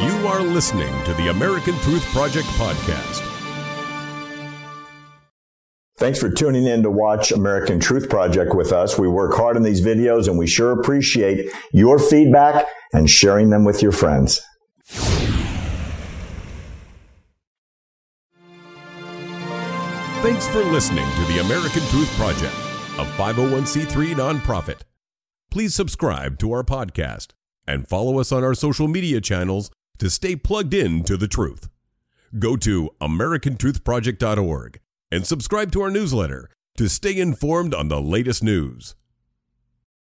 You are listening to the American Truth Project podcast. Thanks for tuning in to watch American Truth Project with us. We work hard on these videos and we sure appreciate your feedback and sharing them with your friends. Thanks for listening to the American Truth Project, a 501c3 nonprofit. Please subscribe to our podcast and follow us on our social media channels to stay plugged in to the truth. Go to americantruthproject.org and subscribe to our newsletter to stay informed on the latest news.